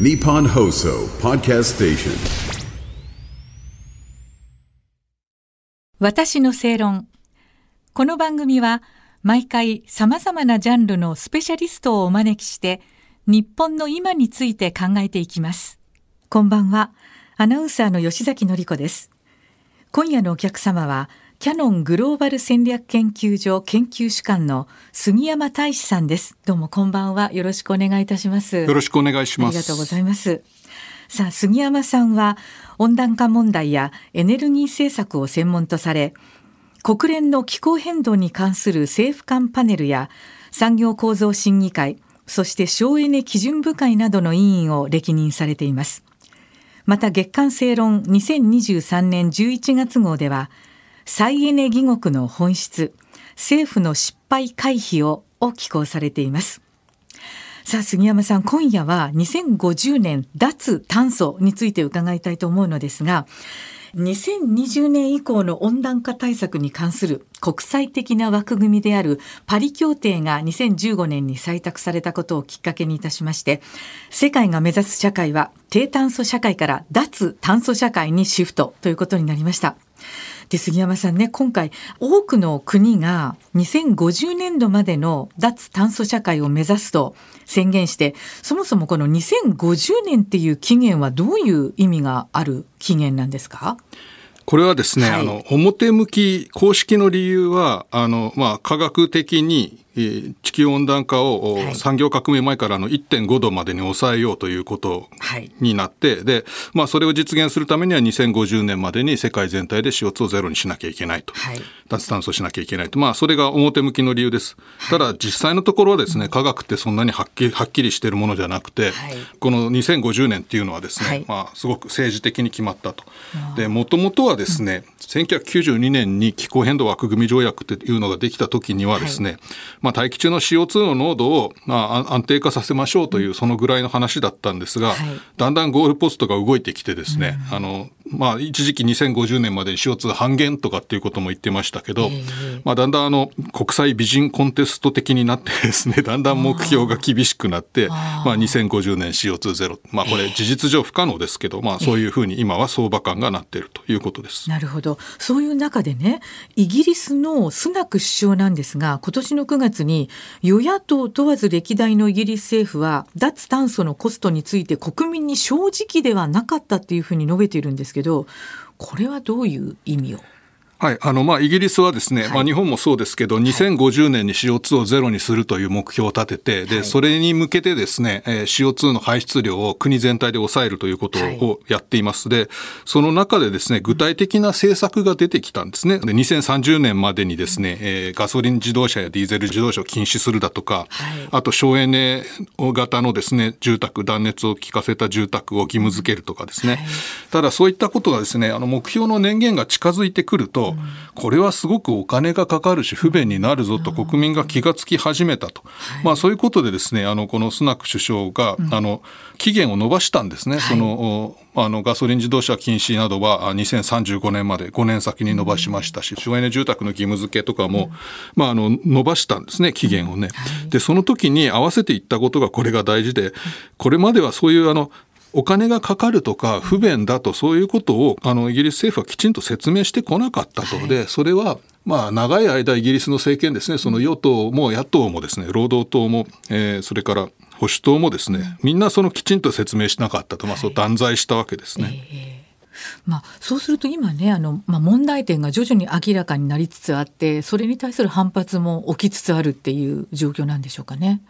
Nippon Hoso Podcast Station. 私の正論。この番組は毎回様々なジャンルのスペシャリストをお招きして日本の今について考えていきます。こんばんは。アナウンサーの吉崎のり子です。今夜のお客様はキャノングローバル戦略研究所研究主幹の杉山大志さんです。どうもこんばんは。よろしくお願いいたします。よろしくお願いします。ありがとうございます。さあ、杉山さんは温暖化問題やエネルギー政策を専門とされ、国連の気候変動に関する政府間パネルや産業構造審議会、そして省エネ基準部会などの委員を歴任されています。また月刊正論2023年11月号では、再エネ義国の本質、政府の失敗回避をを寄稿されています。さあ杉山さん今夜は2050年脱炭素について伺いたいと思うのですが2020年以降の温暖化対策に関する国際的な枠組みであるパリ協定が2015年に採択されたことをきっかけにいたしまして世界が目指す社会は低炭素社会から脱炭素社会にシフトということになりました。で杉山さんね今回多くの国が2050年度までの脱炭素社会を目指すと宣言してそもそもこの2050年っていう期限はどういう意味がある期限なんですか？これはですね、はい。あの表向き公式の理由はあのまあ科学的にえー地球温暖化を、はい。産業革命前からの1.5度までに抑えようということはい。になって、で、まあそれを実現するためには2050年までに世界全体で CO2 をゼロにしなきゃいけないと。はい。脱炭素しなきゃいけないと。まあそれが表向きの理由です。ただ実際のところはですね、科学ってそんなにはっきりはっきりしているものじゃなくて、はい。この2050年っていうのはですね、はい。まあすごく政治的に決まったと。で、もともとはですね、1992年に気候変動枠組条約っていうのができた時にはですね、まあ大気中の CO2 の濃度を、まあ、あ安定化させましょうというそのぐらいの話だったんですが、はい。だんだんゴールポストが動いてきてですね、あの、まあ一時期2050年までに CO2 半減とかっていうことも言ってましたけど、まあだんだんあの国際美人コンテスト的になってですね、だんだん目標が厳しくなって、まあ2050年 CO2 ゼロ。まあこれ事実上不可能ですけど、まあそういうふうに今は相場感がなっているということです。なるほど。そういう中でね、イギリスのスナク首相なんですが、今年の9月に与野党問わず歴代のイギリス政府は脱炭素のコストについて国民に正直ではなかったっていうふうに述べているんですけど、これはどういう意味を？はい。あの、まあ、イギリスはですね、まあ、日本もそうですけど、2050年に CO2 をゼロにするという目標を立てて、で、それに向けてですね、えー CO2 の排出量を国全体で抑えるということはいをやっています。で、その中でですね、具体的な政策が出てきたんですね。で、2030年までにですね、えーガソリン自動車やディーゼル自動車を禁止するだとか、はいあと省エネ型のですね、住宅、断熱を効かせた住宅を義務付けるとかですね。はいただそういったことがですね、あの目標の年限が近づいてくると、これはすごくお金がかかるし不便になるぞと国民が気がつき始めたと。まあそういうことでですね、あのこのスナック首相が、あの期限を延ばしたんですね。そのおあのガソリン自動車禁止などはあ2035年まで5年先に延ばしましたし、省エネ住宅の義務付けとかも、まああの伸ばしたんですね、期限をね。で、その時に合わせていったことがこれが大事で、これまではそういうあのお金がかかるとか不便だとそういうことをあのイギリス政府はきちんと説明してこなかったと、でそれはまあ長い間イギリスの政権ですねその与党も野党もですね労働党も、えーそれから保守党もですねみんなそのきちんと説明しなかったと、まあ、そう断罪したわけですね。まあ、そうすると今ねあの、まあ、問題点が徐々に明らかになりつつあってそれに対する反発も起きつつあるっていう状況なんでしょうかね。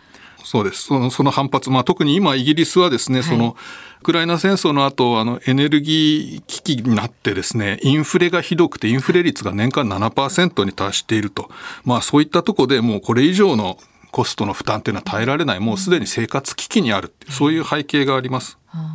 そうです。その、その反発。まあ、特に今、イギリスはですね、いその、ウクライナ戦争の後、あの、エネルギー危機になってですね、インフレがひどくて、インフレ率が年間7%に達していると。まあ、そういったとこでもうこれ以上のコストの負担っていうのは耐えられない。もうすでに生活危機にあるそういう背景があります。あー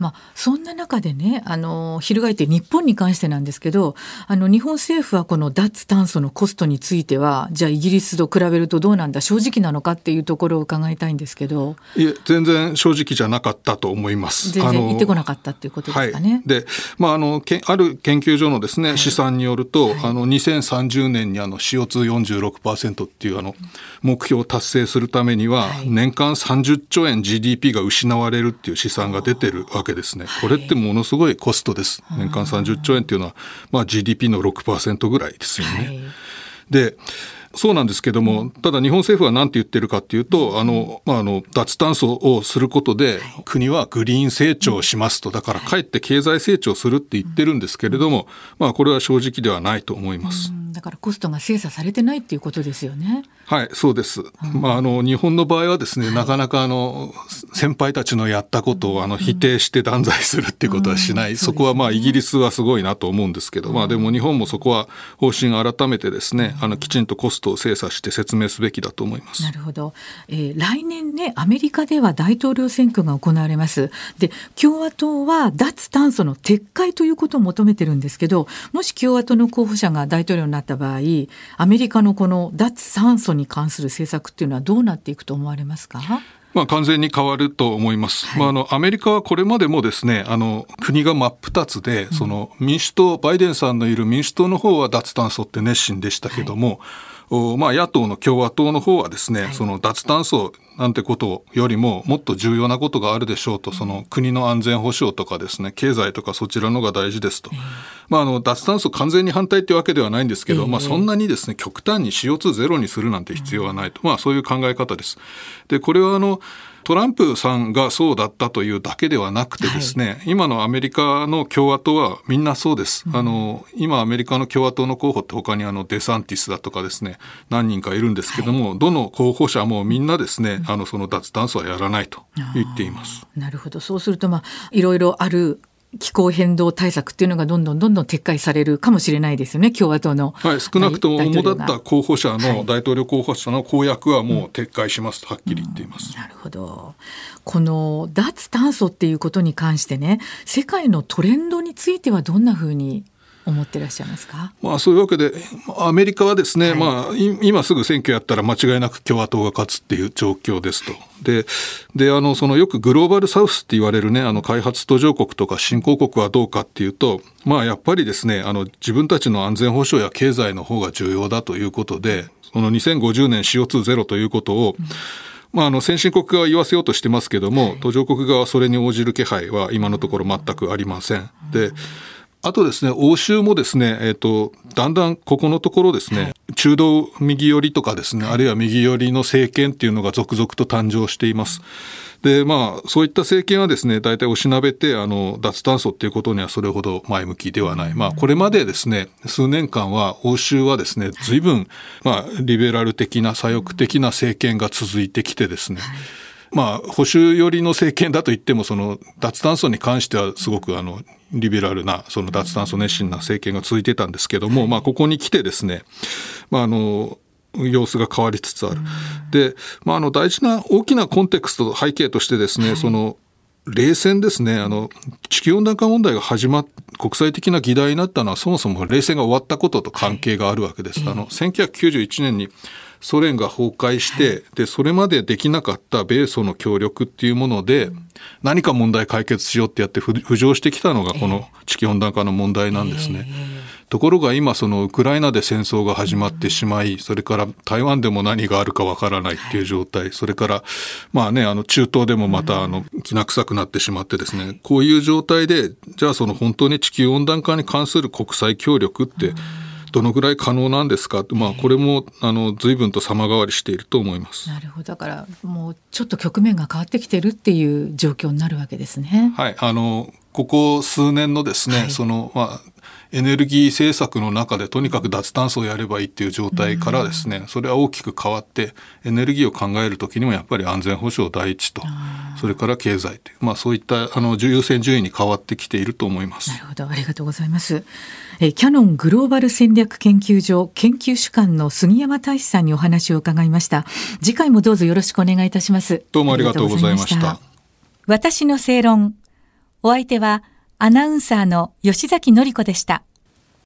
まあ、そんな中でね、あの、翻って日本に関してなんですけど、あの、日本政府はこの脱炭素のコストについては、じゃあイギリスと比べるとどうなんだ、正直なのかっていうところを伺いたいんですけど。いえ、全然正直じゃなかったと思います。全然言ってこなかったっていうことですかね。はい、で、まあ、あの、けある研究所のですね、試算によると、はい、あの、2030年にあの CO246% っていうあの、目標を達成するためには、年間30兆円 GDP が失われるっていう試算が出てるわけですね。これってものすごいコストです。年間30兆円っていうのは、まあ、GDP の6%ぐらいですよね。はい、でそうなんですけども、ただ日本政府は何て言ってるかっていうと、あの、まあ、あの、脱炭素をすることで、国はグリーン成長をしますと、だからかえって経済成長するって言ってるんですけれども、まあ、これは正直ではないと思います。だからコストが精査されてないっていうことですよね。はい、そうです。まあ、あの、日本の場合はですね、なかなかあの、先輩たちのやったことをあの、否定して断罪するっていうことはしない。そこはまあ、イギリスはすごいなと思うんですけど、まあ、でも日本もそこは方針を改めてですね、あの、きちんとコストを精査して説明すべきだと思います。なるほど。えー、来年ね、アメリカでは大統領選挙が行われます。で、共和党は脱炭素の撤回ということを求めてるんですけど、もし共和党の候補者が大統領になった場合、アメリカのこの脱炭素に関する政策っていうのはどうなっていくと思われますか？まあ、完全に変わると思います。はい、まあ、あの、アメリカはこれまでもですね、あの、国が真っ二つで、その民主党、バイデンさんのいる民主党の方は脱炭素って熱心でしたけども、はいまあ、野党の共和党の方はですね、はい、その脱炭素なんてことよりももっと重要なことがあるでしょうと、その国の安全保障とかですね、経済とかそちらのが大事ですと。まあ、あの、脱炭素完全に反対っていうわけではないんですけど、まあ、そんなにですね、極端に CO2 ゼロにするなんて必要はないと。まあ、そういう考え方です。で、これはあの、トランプさんがそうだったというだけではなくてですね、はい、今のアメリカの共和党はみんなそうです。うん、あの、今アメリカの共和党の候補って他にあのデサンティスだとかですね、何人かいるんですけども、はい、どの候補者もみんなですね、あの、その脱炭素はやらないと言っています。なるほど。そうすると、まあ、いろいろある気候変動対策っていうのがどんどんどんどん撤回されるかもしれないですよね、共和党の。はい、少なくとも主だった候補者の、大統領候補者の公約はもう撤回しますとはっきり言っています、うん、なるほど。この脱炭素っていうことに関してね、世界のトレンドについてはどんなふうに思ってらっしゃいますか、まあ、そういうわけでアメリカはですね、はい、まあ、今すぐ選挙やったら間違いなく共和党が勝つっていう状況ですと。でであのそのよくグローバルサウスって言われるねあの開発途上国とか新興国はどうかっていうと、まあ、やっぱりですねあの自分たちの安全保障や経済の方が重要だということでその2050年 CO2 ゼロということを、うん。まあ、あの先進国側は言わせようとしてますけども、途上国側はそれに応じる気配は今のところ全くありません。で、あとですね、欧州もですね、えっ、ー、と、だんだんここのところですね、はい、中道右寄りとかですね、あるいは右寄りの政権っていうのが続々と誕生しています。で、まあ、そういった政権はですね、大体おしなべて、あの、脱炭素っていうことにはそれほど前向きではない。まあ、これまでですね、数年間は欧州はですね、随分、まあ、リベラル的な左翼的な政権が続いてきてですね、まあ、保守寄りの政権だと言っても、その、脱炭素に関してはすごく、あの、リベラルな、その脱炭素熱心な政権が続いてたんですけども、まあ、ここに来てですね、まあ、あの、様子が変わりつつある。で、まあ、あの、大事な大きなコンテクスト、背景としてですね、その、冷戦ですね、あの、地球温暖化問題が始まっ、国際的な議題になったのはそもそも冷戦が終わったことと関係があるわけです。あの、1991年にソ連が崩壊して、で、それまでできなかった米ソの協力っていうもので、何か問題解決しようってやって浮上してきたのがこの地球温暖化の問題なんですね。ところが今そのウクライナで戦争が始まってしまい、それから台湾でも何があるかわからないっていう状態、それからまあね、あの中東でもまたあのきな臭くなってしまってですね、こういう状態で、じゃあその本当に地球温暖化に関する国際協力って、どのぐらい可能なんですか？まあ、これもあの随分と様変わりしていると思います。なるほどだからもうちょっと局面が変わってきてるっていう状況になるわけですね。はいあのここ数年のですね、はい、そのまあエネルギー政策の中でとにかく脱炭素をやればいいっていう状態からですね、それは大きく変わってエネルギーを考える時にもやっぱり安全保障第一とそれから経済という、まあ、そういったあの優先順位に変わってきていると思います。なるほどありがとうございます。えキャノングローバル戦略研究所研究主幹の杉山大志さんにお話を伺いました。次回もどうぞよろしくお願いいたします。どうもありがとうございました。私の正論お相手はアナウンサーの吉崎のり子でした。